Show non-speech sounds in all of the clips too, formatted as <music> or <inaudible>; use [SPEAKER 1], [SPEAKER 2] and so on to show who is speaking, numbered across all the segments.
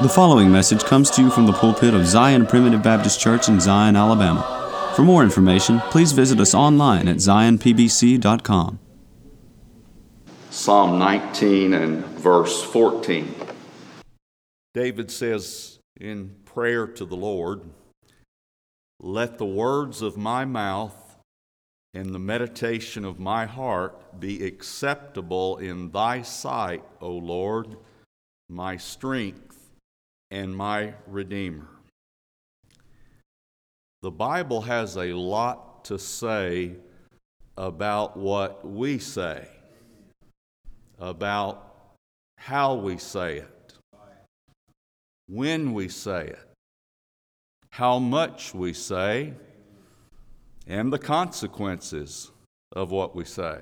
[SPEAKER 1] The following message comes to you from the pulpit of Zion Primitive Baptist Church in Zion, Alabama. For more information, please visit us online at zionpbc.com.
[SPEAKER 2] Psalm 19 and verse 14.
[SPEAKER 3] David says in prayer to the Lord, Let the words of my mouth and the meditation of my heart be acceptable in thy sight, O Lord, my strength and my Redeemer. The Bible has a lot to say about what we say, about how we say it, when we say it, how much we say, and the consequences of what we say.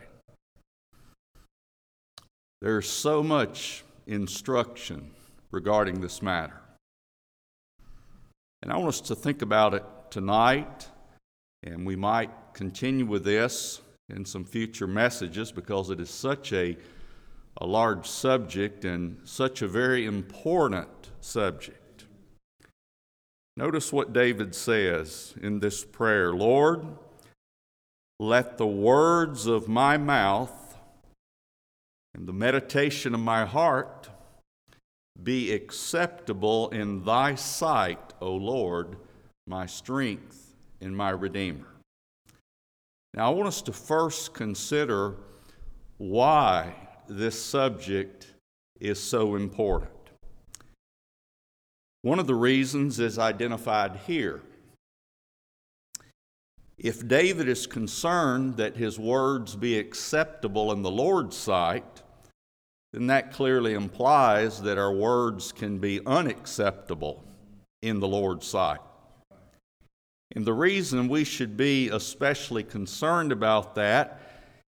[SPEAKER 3] There's so much instruction regarding this matter. And I want us to think about it tonight, and we might continue with this in some future messages because it is such a, a large subject and such a very important subject. Notice what David says in this prayer Lord, let the words of my mouth and the meditation of my heart be acceptable in thy sight, O Lord, my strength and my Redeemer. Now, I want us to first consider why this subject is so important. One of the reasons is identified here. If David is concerned that his words be acceptable in the Lord's sight, then that clearly implies that our words can be unacceptable in the Lord's sight. And the reason we should be especially concerned about that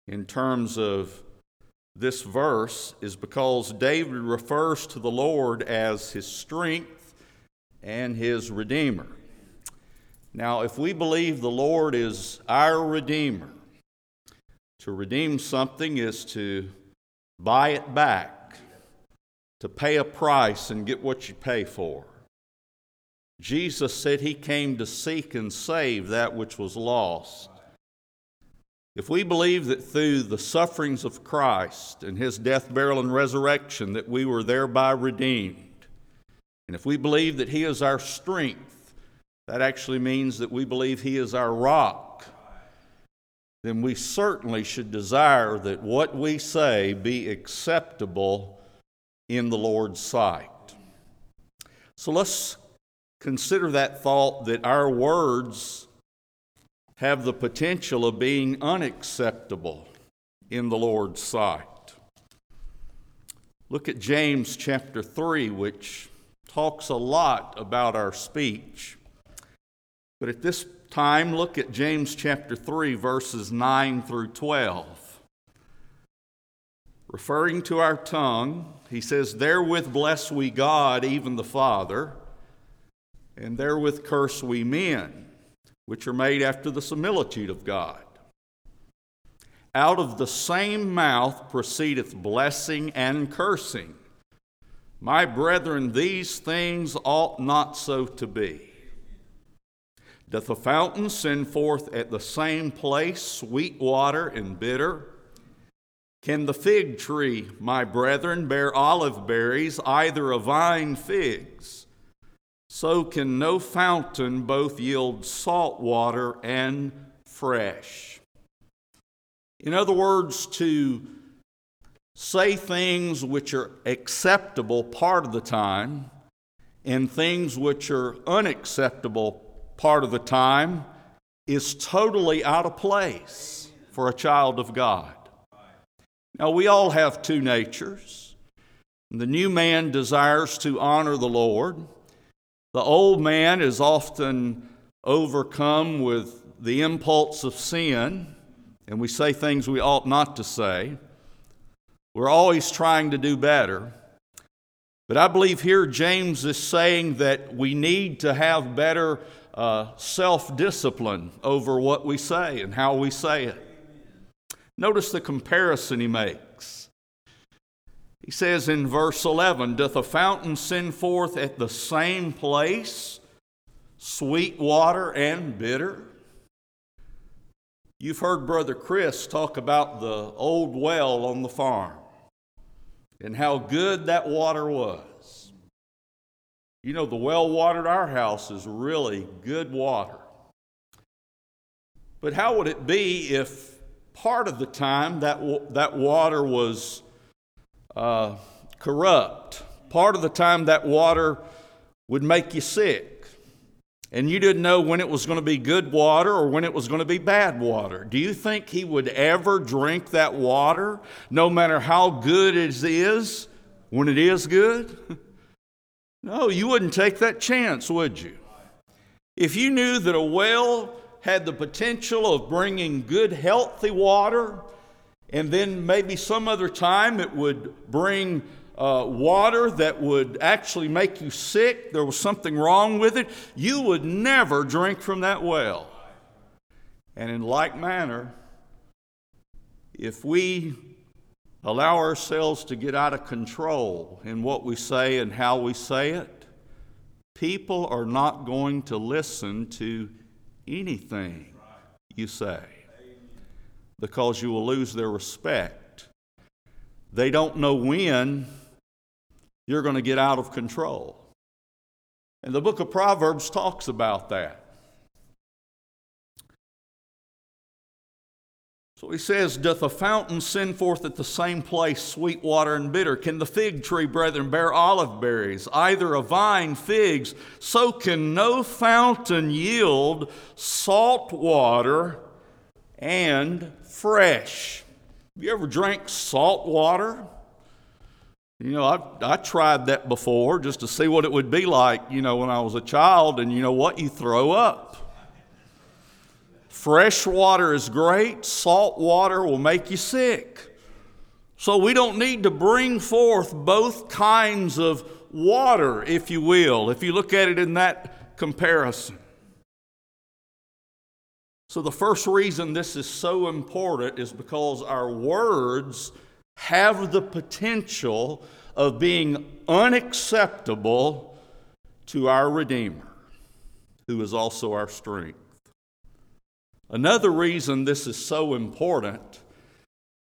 [SPEAKER 3] in terms of this verse is because David refers to the Lord as his strength and his Redeemer. Now, if we believe the Lord is our Redeemer, to redeem something is to buy it back, to pay a price and get what you pay for. Jesus said he came to seek and save that which was lost. If we believe that through the sufferings of Christ and his death, burial, and resurrection that we were thereby redeemed, and if we believe that he is our strength, that actually means that we believe he is our rock then we certainly should desire that what we say be acceptable in the Lord's sight. So let's consider that thought that our words have the potential of being unacceptable in the Lord's sight. Look at James chapter 3, which talks a lot about our speech. But at this time, look at James chapter 3, verses 9 through 12. Referring to our tongue, he says, Therewith bless we God, even the Father, and therewith curse we men, which are made after the similitude of God. Out of the same mouth proceedeth blessing and cursing. My brethren, these things ought not so to be. Doth the fountain send forth at the same place sweet water and bitter? Can the fig tree, my brethren, bear olive berries, either a vine figs? So can no fountain both yield salt water and fresh. In other words, to say things which are acceptable part of the time and things which are unacceptable part of the time is totally out of place for a child of God. Now, we all have two natures. The new man desires to honor the Lord. The old man is often overcome with the impulse of sin, and we say things we ought not to say. We're always trying to do better. But I believe here James is saying that we need to have better uh, self discipline over what we say and how we say it. Notice the comparison he makes. He says in verse 11 Doth a fountain send forth at the same place sweet water and bitter? You've heard Brother Chris talk about the old well on the farm and how good that water was. You know, the well water at our house is really good water. But how would it be if part of the time that, that water was uh, corrupt? Part of the time that water would make you sick and you didn't know when it was going to be good water or when it was going to be bad water. Do you think he would ever drink that water, no matter how good it is, when it is good? <laughs> No, you wouldn't take that chance, would you? If you knew that a well had the potential of bringing good, healthy water, and then maybe some other time it would bring uh, water that would actually make you sick, there was something wrong with it, you would never drink from that well. And in like manner, if we allow ourselves to get out of control in what we say and how we say it, people are not going to listen to anything you say because you will lose their respect. They don't know when you're going to get out of control. And the book of Proverbs talks about that. So he says, Doth a fountain send forth at the same place sweet water and bitter? Can the fig tree, brethren, bear olive berries? Either a vine figs, so can no fountain yield salt water and fresh. You ever drank salt water? You know, I, I tried that before just to see what it would be like, you know, when I was a child, and you know what? You throw up. Fresh water is great, salt water will make you sick. So we don't need to bring forth both kinds of water, if you will, if you look at it in that comparison. So, the first reason this is so important is because our words have the potential of being unacceptable to our Redeemer, who is also our strength. Another reason this is so important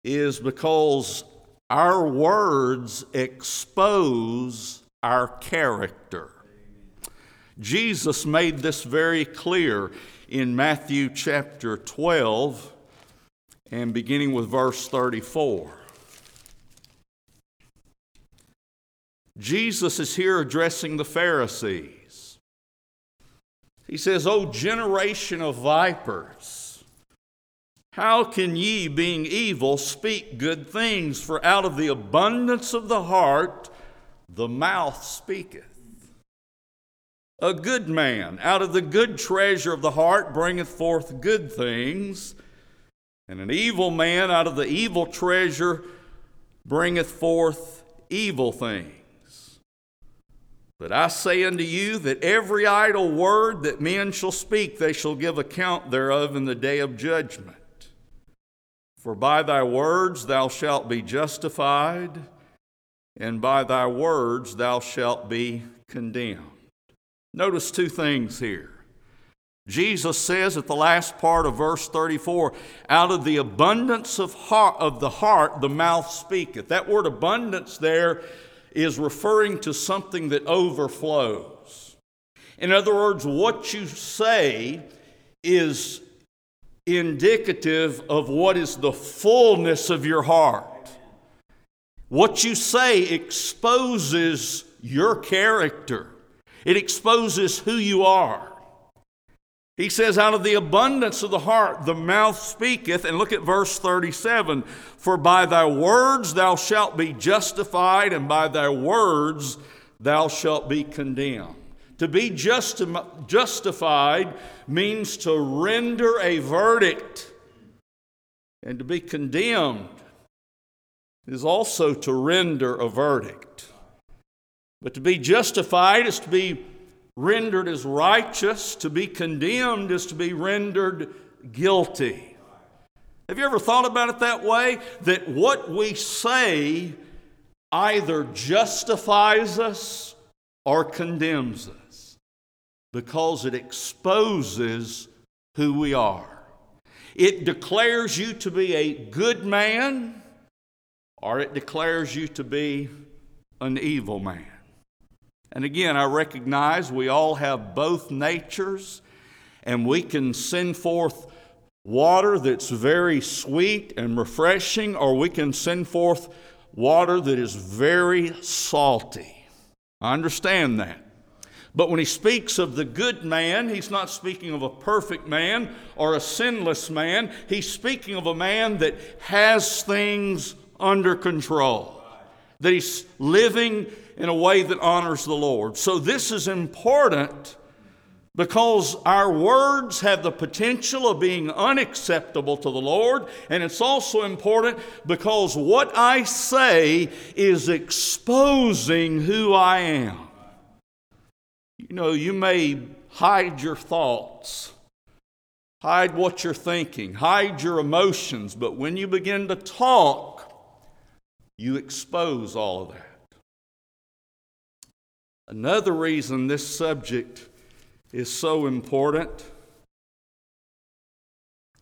[SPEAKER 3] is because our words expose our character. Jesus made this very clear in Matthew chapter 12 and beginning with verse 34. Jesus is here addressing the Pharisees. He says, O generation of vipers, how can ye, being evil, speak good things? For out of the abundance of the heart the mouth speaketh. A good man out of the good treasure of the heart bringeth forth good things, and an evil man out of the evil treasure bringeth forth evil things. But I say unto you that every idle word that men shall speak, they shall give account thereof in the day of judgment. For by thy words thou shalt be justified, and by thy words thou shalt be condemned. Notice two things here. Jesus says at the last part of verse 34, out of the abundance of, heart, of the heart the mouth speaketh. That word abundance there is referring to something that overflows. In other words, what you say is indicative of what is the fullness of your heart. What you say exposes your character, it exposes who you are. He says, Out of the abundance of the heart the mouth speaketh. And look at verse 37 For by thy words thou shalt be justified, and by thy words thou shalt be condemned. To be justi- justified means to render a verdict, and to be condemned is also to render a verdict. But to be justified is to be rendered as righteous, to be condemned is to be rendered guilty. Have you ever thought about it that way? That what we say either justifies us or condemns us because it exposes who we are. It declares you to be a good man or it declares you to be an evil man. And again, I recognize we all have both natures, and we can send forth water that's very sweet and refreshing, or we can send forth water that is very salty. I understand that. But when he speaks of the good man, he's not speaking of a perfect man or a sinless man. He's speaking of a man that has things under control, that he's living in a way that honors the Lord. So, this is important because our words have the potential of being unacceptable to the Lord, and it's also important because what I say is exposing who I am. You know, you may hide your thoughts, hide what you're thinking, hide your emotions, but when you begin to talk, you expose all of that. Another reason this subject is so important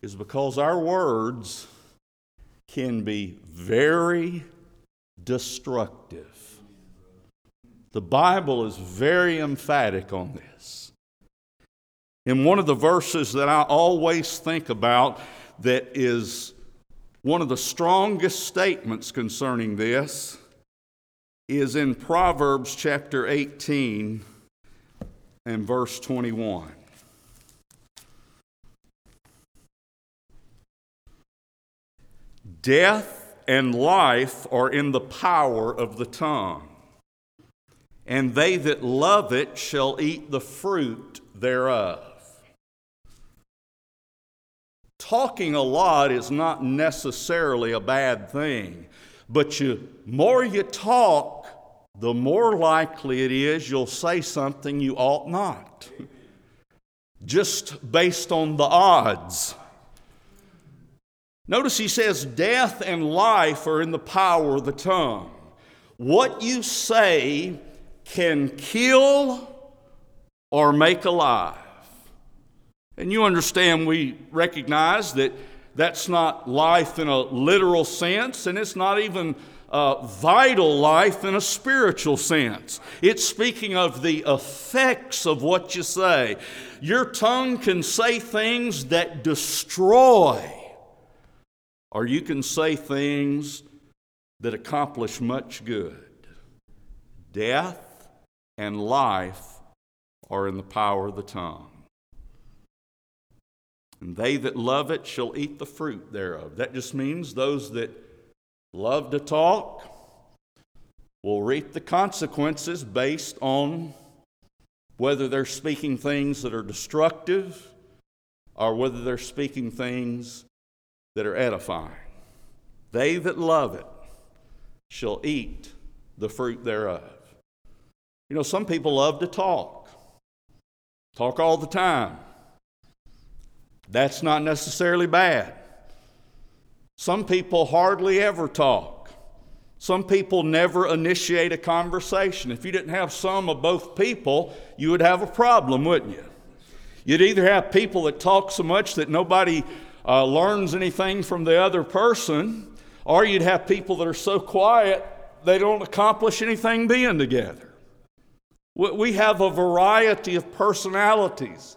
[SPEAKER 3] is because our words can be very destructive. The Bible is very emphatic on this. In one of the verses that I always think about, that is one of the strongest statements concerning this, is in Proverbs chapter 18 and verse 21. Death and life are in the power of the tongue, and they that love it shall eat the fruit thereof. Talking a lot is not necessarily a bad thing, but you more you talk, the more likely it is you'll say something you ought not, just based on the odds. Notice he says, Death and life are in the power of the tongue. What you say can kill or make alive. And you understand, we recognize that that's not life in a literal sense, and it's not even uh, vital life in a spiritual sense. It's speaking of the effects of what you say. Your tongue can say things that destroy, or you can say things that accomplish much good. Death and life are in the power of the tongue. And they that love it shall eat the fruit thereof. That just means those that love to talk will reap the consequences based on whether they're speaking things that are destructive or whether they're speaking things that are edifying. They that love it shall eat the fruit thereof. You know, some people love to talk, talk all the time. That's not necessarily bad. Some people hardly ever talk. Some people never initiate a conversation. If you didn't have some of both people, you would have a problem, wouldn't you? You'd either have people that talk so much that nobody uh, learns anything from the other person, or you'd have people that are so quiet they don't accomplish anything being together. We have a variety of personalities.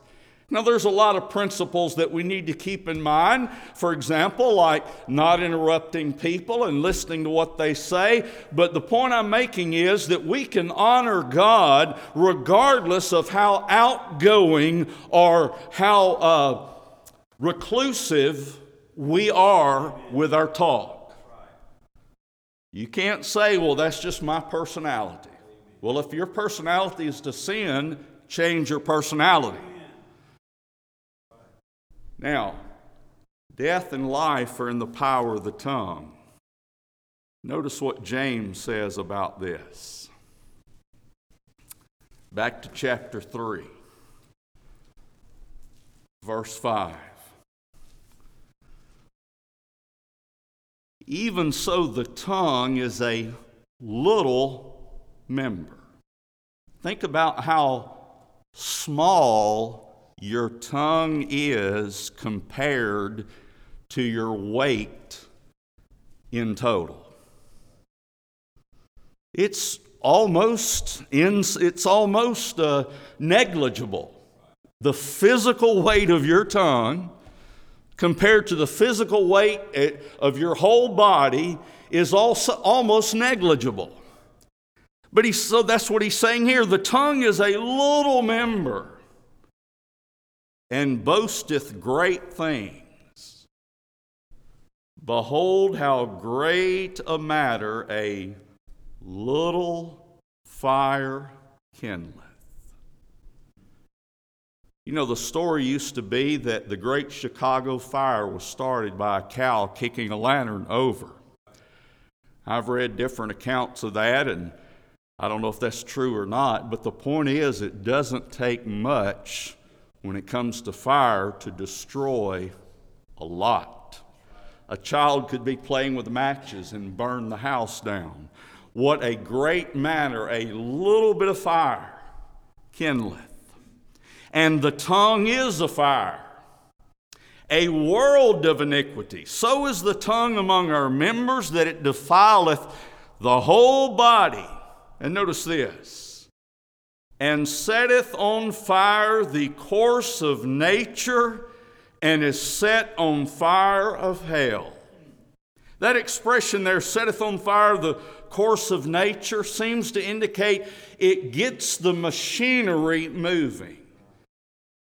[SPEAKER 3] Now, there's a lot of principles that we need to keep in mind. For example, like not interrupting people and listening to what they say. But the point I'm making is that we can honor God regardless of how outgoing or how uh, reclusive we are with our talk. You can't say, well, that's just my personality. Well, if your personality is to sin, change your personality. Now, death and life are in the power of the tongue. Notice what James says about this. Back to chapter 3, verse 5. Even so, the tongue is a little member. Think about how small your tongue is compared to your weight in total. It's almost in, it's almost uh, negligible. The physical weight of your tongue compared to the physical weight eh, of your whole body is also almost negligible. But he, so that's what he's saying here. The tongue is a little member and boasteth great things. Behold, how great a matter a little fire kindleth. You know, the story used to be that the Great Chicago Fire was started by a cow kicking a lantern over. I've read different accounts of that, and I don't know if that's true or not, but the point is, it doesn't take much when it comes to fire to destroy a lot. A child could be playing with matches and burn the house down. What a great matter a little bit of fire kindleth and the tongue is a fire, a world of iniquity. So is the tongue among our members that it defileth the whole body. And notice this and setteth on fire the course of nature and is set on fire of hell. That expression there, setteth on fire the course of nature, seems to indicate it gets the machinery moving.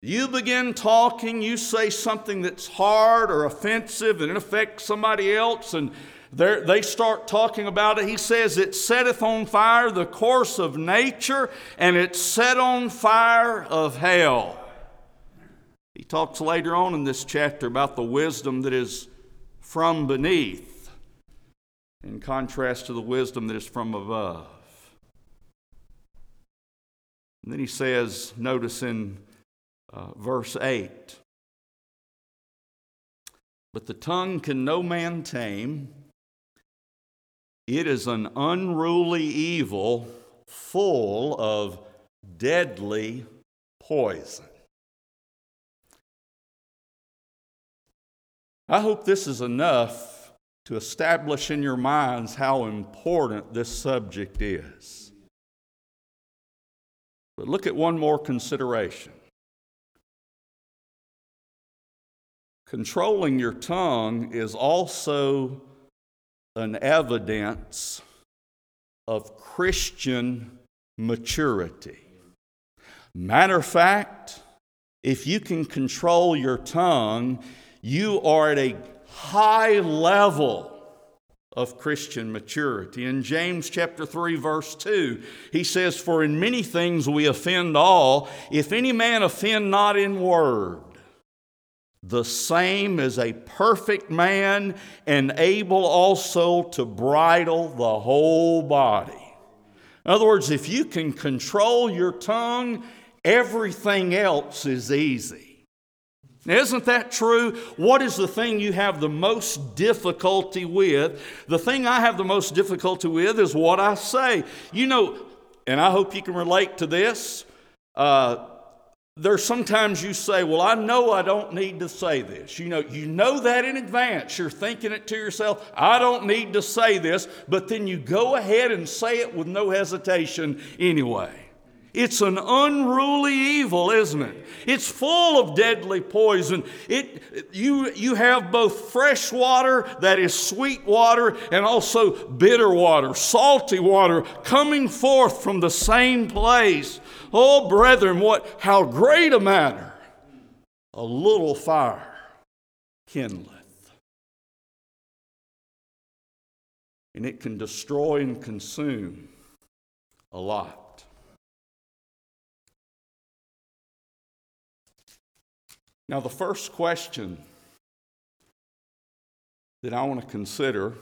[SPEAKER 3] You begin talking, you say something that's hard or offensive and it affects somebody else, and they start talking about it. He says, It setteth on fire the course of nature, and it set on fire of hell. He talks later on in this chapter about the wisdom that is from beneath, in contrast to the wisdom that is from above. And then he says, notice in uh, verse 8. But the tongue can no man tame. It is an unruly evil full of deadly poison. I hope this is enough to establish in your minds how important this subject is. But look at one more consideration. Controlling your tongue is also an evidence of Christian maturity. Matter of fact, if you can control your tongue, you are at a high level of Christian maturity. In James chapter 3 verse 2, he says, "For in many things we offend all, if any man offend not in word, the same as a perfect man and able also to bridle the whole body. In other words, if you can control your tongue, everything else is easy. Isn't that true? What is the thing you have the most difficulty with? The thing I have the most difficulty with is what I say. You know, and I hope you can relate to this. Uh, there's sometimes you say, Well, I know I don't need to say this. You know, you know that in advance. You're thinking it to yourself, I don't need to say this, but then you go ahead and say it with no hesitation anyway. It's an unruly evil, isn't it? It's full of deadly poison. It, you, you have both fresh water, that is sweet water, and also bitter water, salty water, coming forth from the same place. Oh, brethren, what, how great a matter a little fire kindleth. And it can destroy and consume a lot. Now, the first question that I want to consider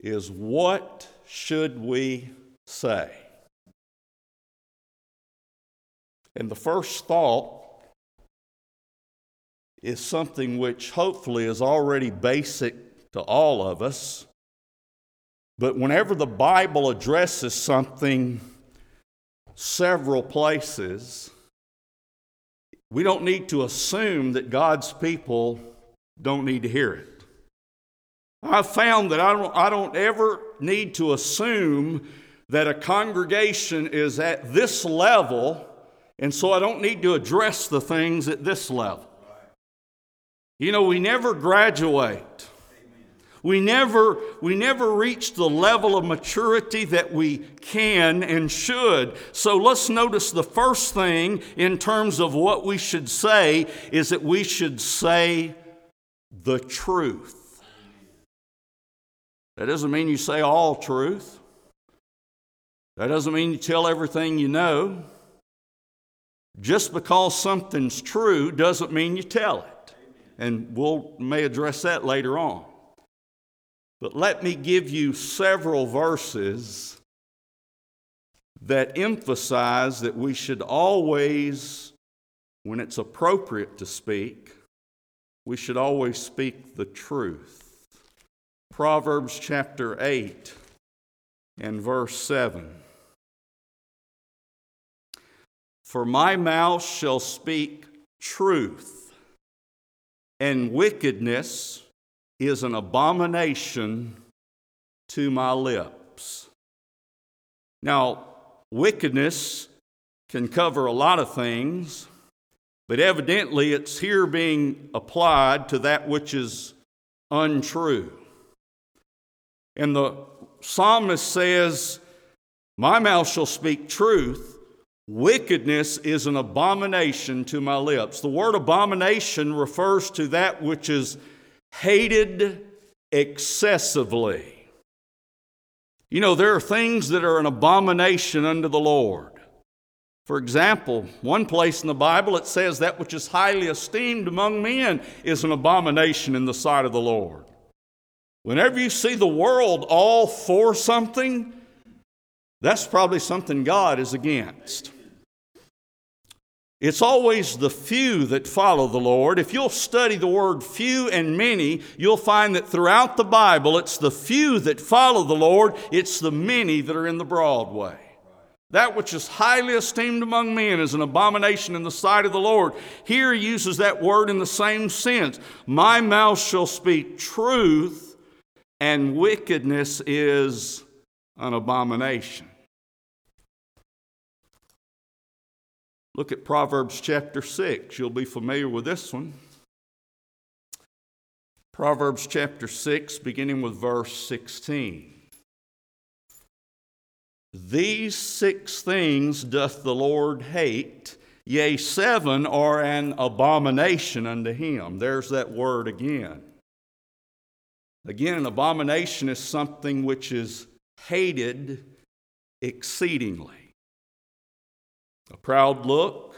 [SPEAKER 3] is what should we say. And the first thought is something which hopefully is already basic to all of us, But whenever the Bible addresses something several places, we don't need to assume that God's people don't need to hear it. I've found that I don't, I don't ever need to assume that a congregation is at this level, and so I don't need to address the things at this level. You know, we never graduate. We never, we never reach the level of maturity that we can and should. So let's notice the first thing in terms of what we should say is that we should say the truth. That doesn't mean you say all truth. That doesn't mean you tell everything you know. Just because something's true doesn't mean you tell it. And we'll may address that later on. But let me give you several verses that emphasize that we should always, when it's appropriate to speak, we should always speak the truth. Proverbs chapter 8 and verse 7. For my mouth shall speak truth, and wickedness is an abomination to my lips. Now, wickedness can cover a lot of things, but evidently it's here being applied to that which is untrue. And the psalmist says, My mouth shall speak truth. Wickedness is an abomination to my lips. The word abomination refers to that which is hated excessively. You know, there are things that are an abomination unto the Lord. For example, one place in the Bible it says that which is highly esteemed among men is an abomination in the sight of the Lord. Whenever you see the world all for something, that's probably something God is against. It's always the few that follow the Lord. If you'll study the word few and many, you'll find that throughout the Bible, it's the few that follow the Lord, it's the many that are in the broad way. That which is highly esteemed among men is an abomination in the sight of the Lord. Here he uses that word in the same sense. My mouth shall speak truth, and wickedness is an abomination. Look at Proverbs chapter 6. You'll be familiar with this one. Proverbs chapter 6, beginning with verse 16. These six things doth the Lord hate, yea, seven are an abomination unto him. There's that word again. Again, an abomination is something which is hated exceedingly a proud look,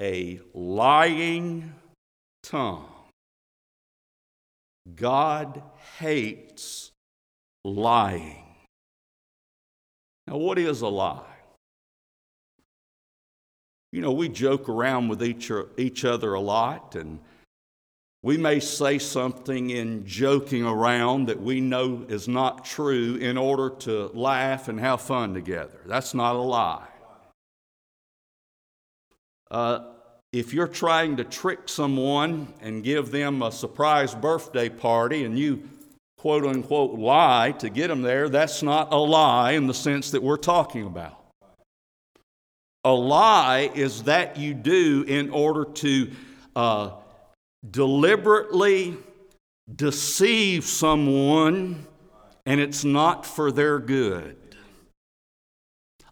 [SPEAKER 3] a lying tongue. God hates lying. Now, what is a lie? You know, we joke around with each, each other a lot, and we may say something in joking around that we know is not true in order to laugh and have fun together. That's not a lie. Uh, if you're trying to trick someone and give them a surprise birthday party and you quote unquote lie to get them there, that's not a lie in the sense that we're talking about. A lie is that you do in order to uh, deliberately deceive someone and it's not for their good.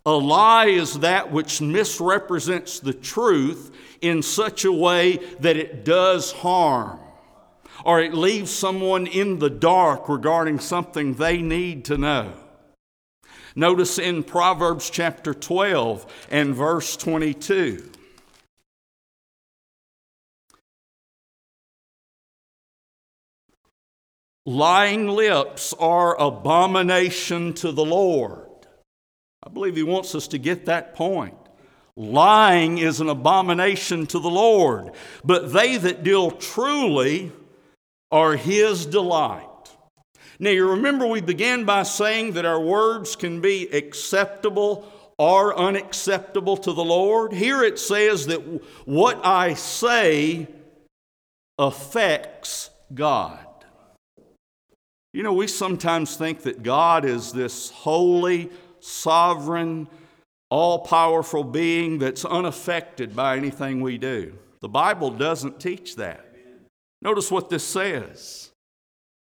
[SPEAKER 3] A lie is that which misrepresents the truth in such a way that it does harm or it leaves someone in the dark regarding something they need to know. Notice in Proverbs chapter 12 and verse 22. Lying lips are abomination to the Lord. I believe he wants us to get that point. Lying is an abomination to the Lord, but they that deal truly are his delight. Now, you remember we began by saying that our words can be acceptable or unacceptable to the Lord. Here it says that what I say affects God. You know, we sometimes think that God is this holy, sovereign, all powerful being that's unaffected by anything we do. The Bible doesn't teach that. Notice what this says.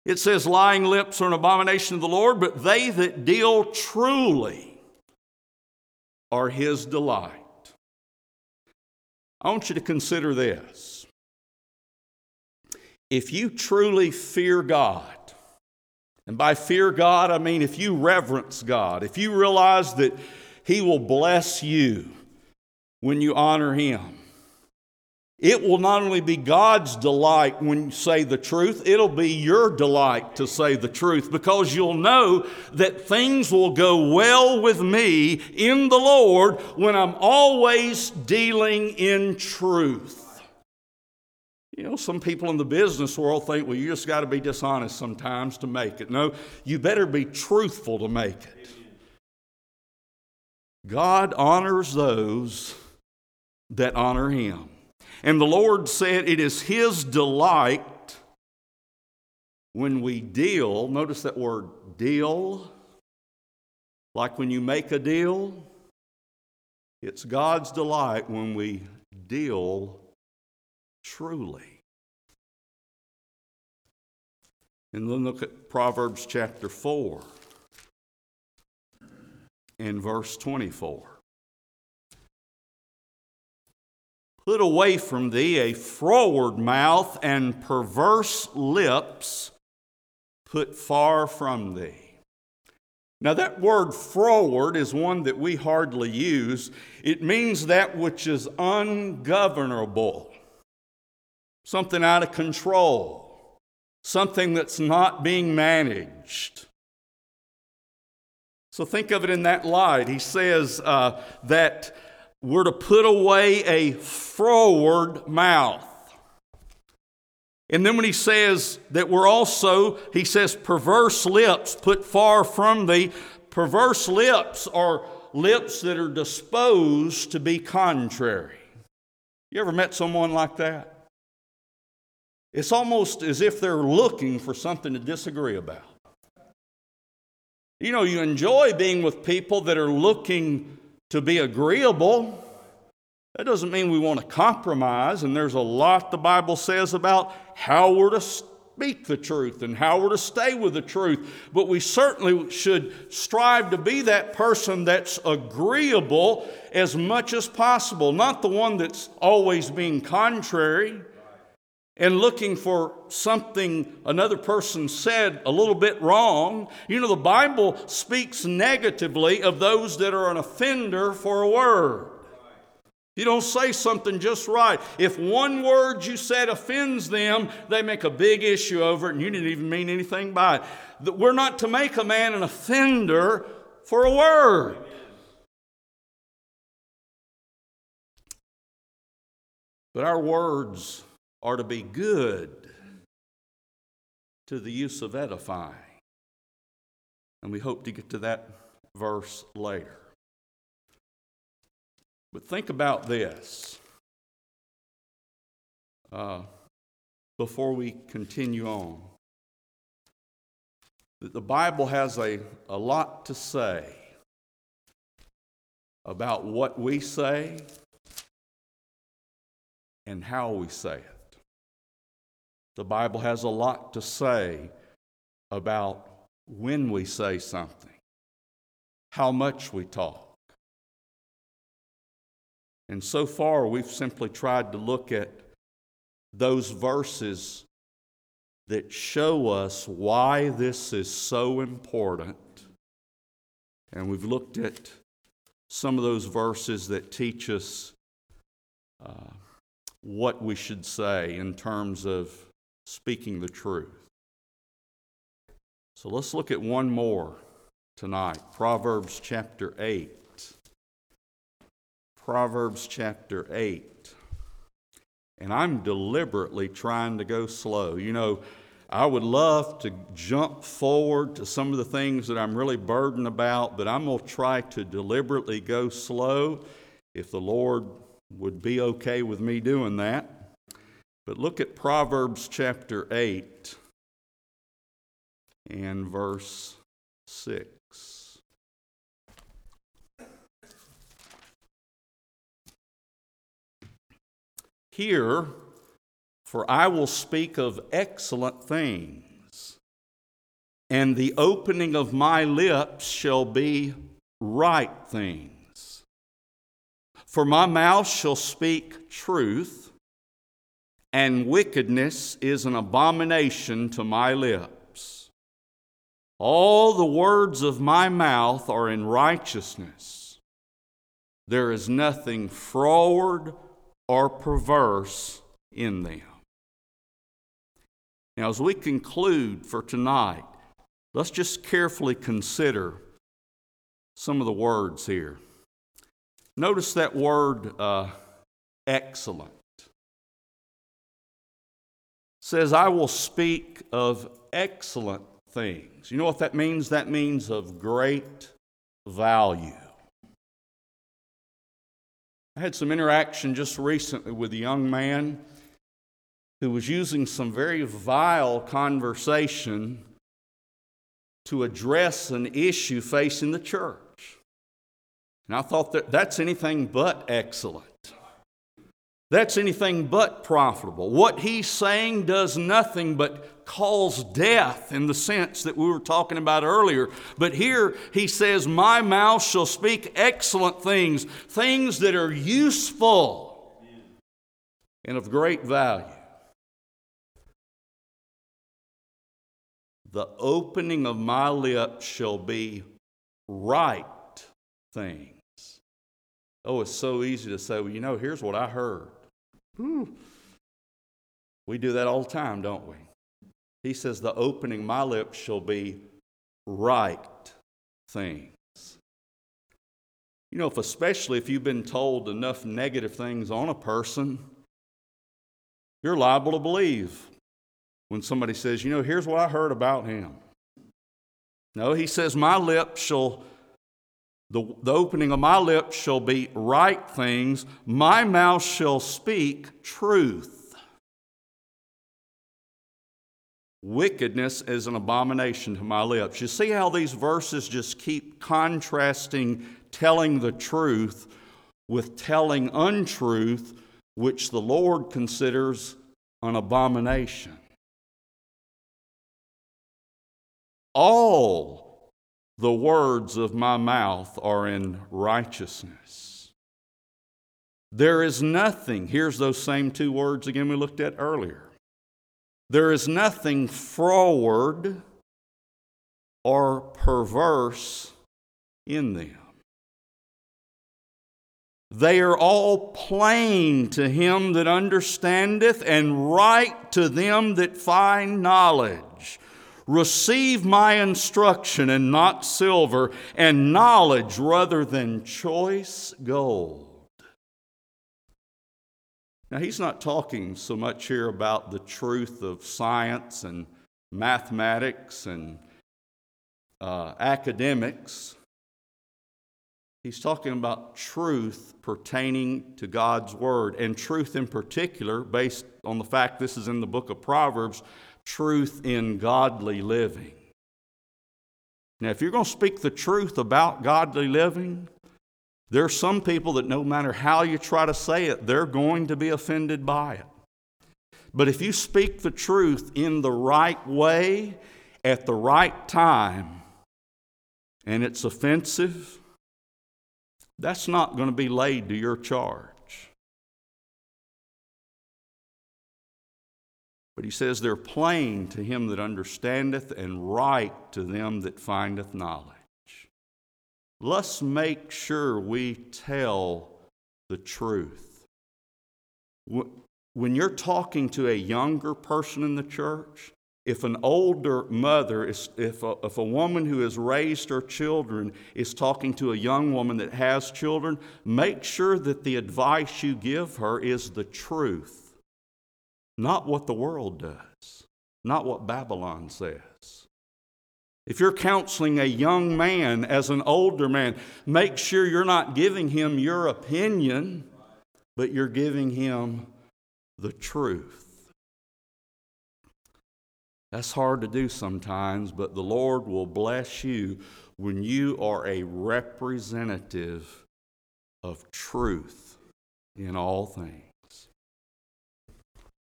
[SPEAKER 3] It says, Lying lips are an abomination of the Lord, but they that deal truly are his delight. I want you to consider this. If you truly fear God, and by fear God, I mean if you reverence God, if you realize that He will bless you when you honor Him, it will not only be God's delight when you say the truth, it'll be your delight to say the truth because you'll know that things will go well with me in the Lord when I'm always dealing in truth. You know, some people in the business world think, well, you just got to be dishonest sometimes to make it. No, you better be truthful to make it. God honors those that honor Him. And the Lord said, It is His delight when we deal, notice that word deal, like when you make a deal. It's God's delight when we deal truly. And then look at Proverbs chapter 4 and verse 24. Put away from thee a froward mouth and perverse lips, put far from thee. Now, that word froward is one that we hardly use. It means that which is ungovernable, something out of control, something that's not being managed. So think of it in that light. He says uh, that we're to put away a froward mouth. And then when he says that we're also, he says, perverse lips put far from thee. Perverse lips are lips that are disposed to be contrary. You ever met someone like that? It's almost as if they're looking for something to disagree about. You know, you enjoy being with people that are looking to be agreeable. That doesn't mean we want to compromise, and there's a lot the Bible says about how we're to speak the truth and how we're to stay with the truth. But we certainly should strive to be that person that's agreeable as much as possible, not the one that's always being contrary and looking for something another person said a little bit wrong. You know, the Bible speaks negatively of those that are an offender for a word. You don't say something just right. If one word you said offends them, they make a big issue over it, and you didn't even mean anything by it. We're not to make a man an offender for a word. But our words are to be good to the use of edifying. And we hope to get to that verse later. But think about this uh, before we continue on. That the Bible has a, a lot to say about what we say and how we say it. The Bible has a lot to say about when we say something, how much we talk. And so far, we've simply tried to look at those verses that show us why this is so important. And we've looked at some of those verses that teach us uh, what we should say in terms of speaking the truth. So let's look at one more tonight Proverbs chapter 8. Proverbs chapter 8. And I'm deliberately trying to go slow. You know, I would love to jump forward to some of the things that I'm really burdened about, but I'm going to try to deliberately go slow if the Lord would be okay with me doing that. But look at Proverbs chapter 8 and verse 6. Here, for I will speak of excellent things, and the opening of my lips shall be right things. For my mouth shall speak truth, and wickedness is an abomination to my lips. All the words of my mouth are in righteousness. There is nothing froward or perverse in them. Now, as we conclude for tonight, let's just carefully consider some of the words here. Notice that word uh, excellent. Says, I will speak of excellent things. You know what that means? That means of great value. I had some interaction just recently with a young man who was using some very vile conversation to address an issue facing the church. And I thought that that's anything but excellent. That's anything but profitable. What he's saying does nothing but cause death in the sense that we were talking about earlier. But here he says, My mouth shall speak excellent things, things that are useful and of great value. The opening of my lips shall be right things. Oh, it's so easy to say, well, you know, here's what I heard. Ooh. We do that all the time, don't we? He says, The opening my lips shall be right things. You know, if especially if you've been told enough negative things on a person, you're liable to believe when somebody says, You know, here's what I heard about him. No, he says, My lips shall, the, the opening of my lips shall be right things, my mouth shall speak truth. Wickedness is an abomination to my lips. You see how these verses just keep contrasting telling the truth with telling untruth, which the Lord considers an abomination. All the words of my mouth are in righteousness. There is nothing, here's those same two words again we looked at earlier. There is nothing froward or perverse in them. They are all plain to him that understandeth, and right to them that find knowledge. Receive my instruction and not silver, and knowledge rather than choice gold. Now, he's not talking so much here about the truth of science and mathematics and uh, academics. He's talking about truth pertaining to God's Word, and truth in particular, based on the fact this is in the book of Proverbs, truth in godly living. Now, if you're going to speak the truth about godly living, there are some people that no matter how you try to say it, they're going to be offended by it. But if you speak the truth in the right way, at the right time, and it's offensive, that's not going to be laid to your charge. But he says, They're plain to him that understandeth, and right to them that findeth knowledge let's make sure we tell the truth. When you're talking to a younger person in the church, if an older mother, is, if, a, if a woman who has raised her children is talking to a young woman that has children, make sure that the advice you give her is the truth, not what the world does. not what Babylon says. If you're counseling a young man as an older man, make sure you're not giving him your opinion, but you're giving him the truth. That's hard to do sometimes, but the Lord will bless you when you are a representative of truth in all things.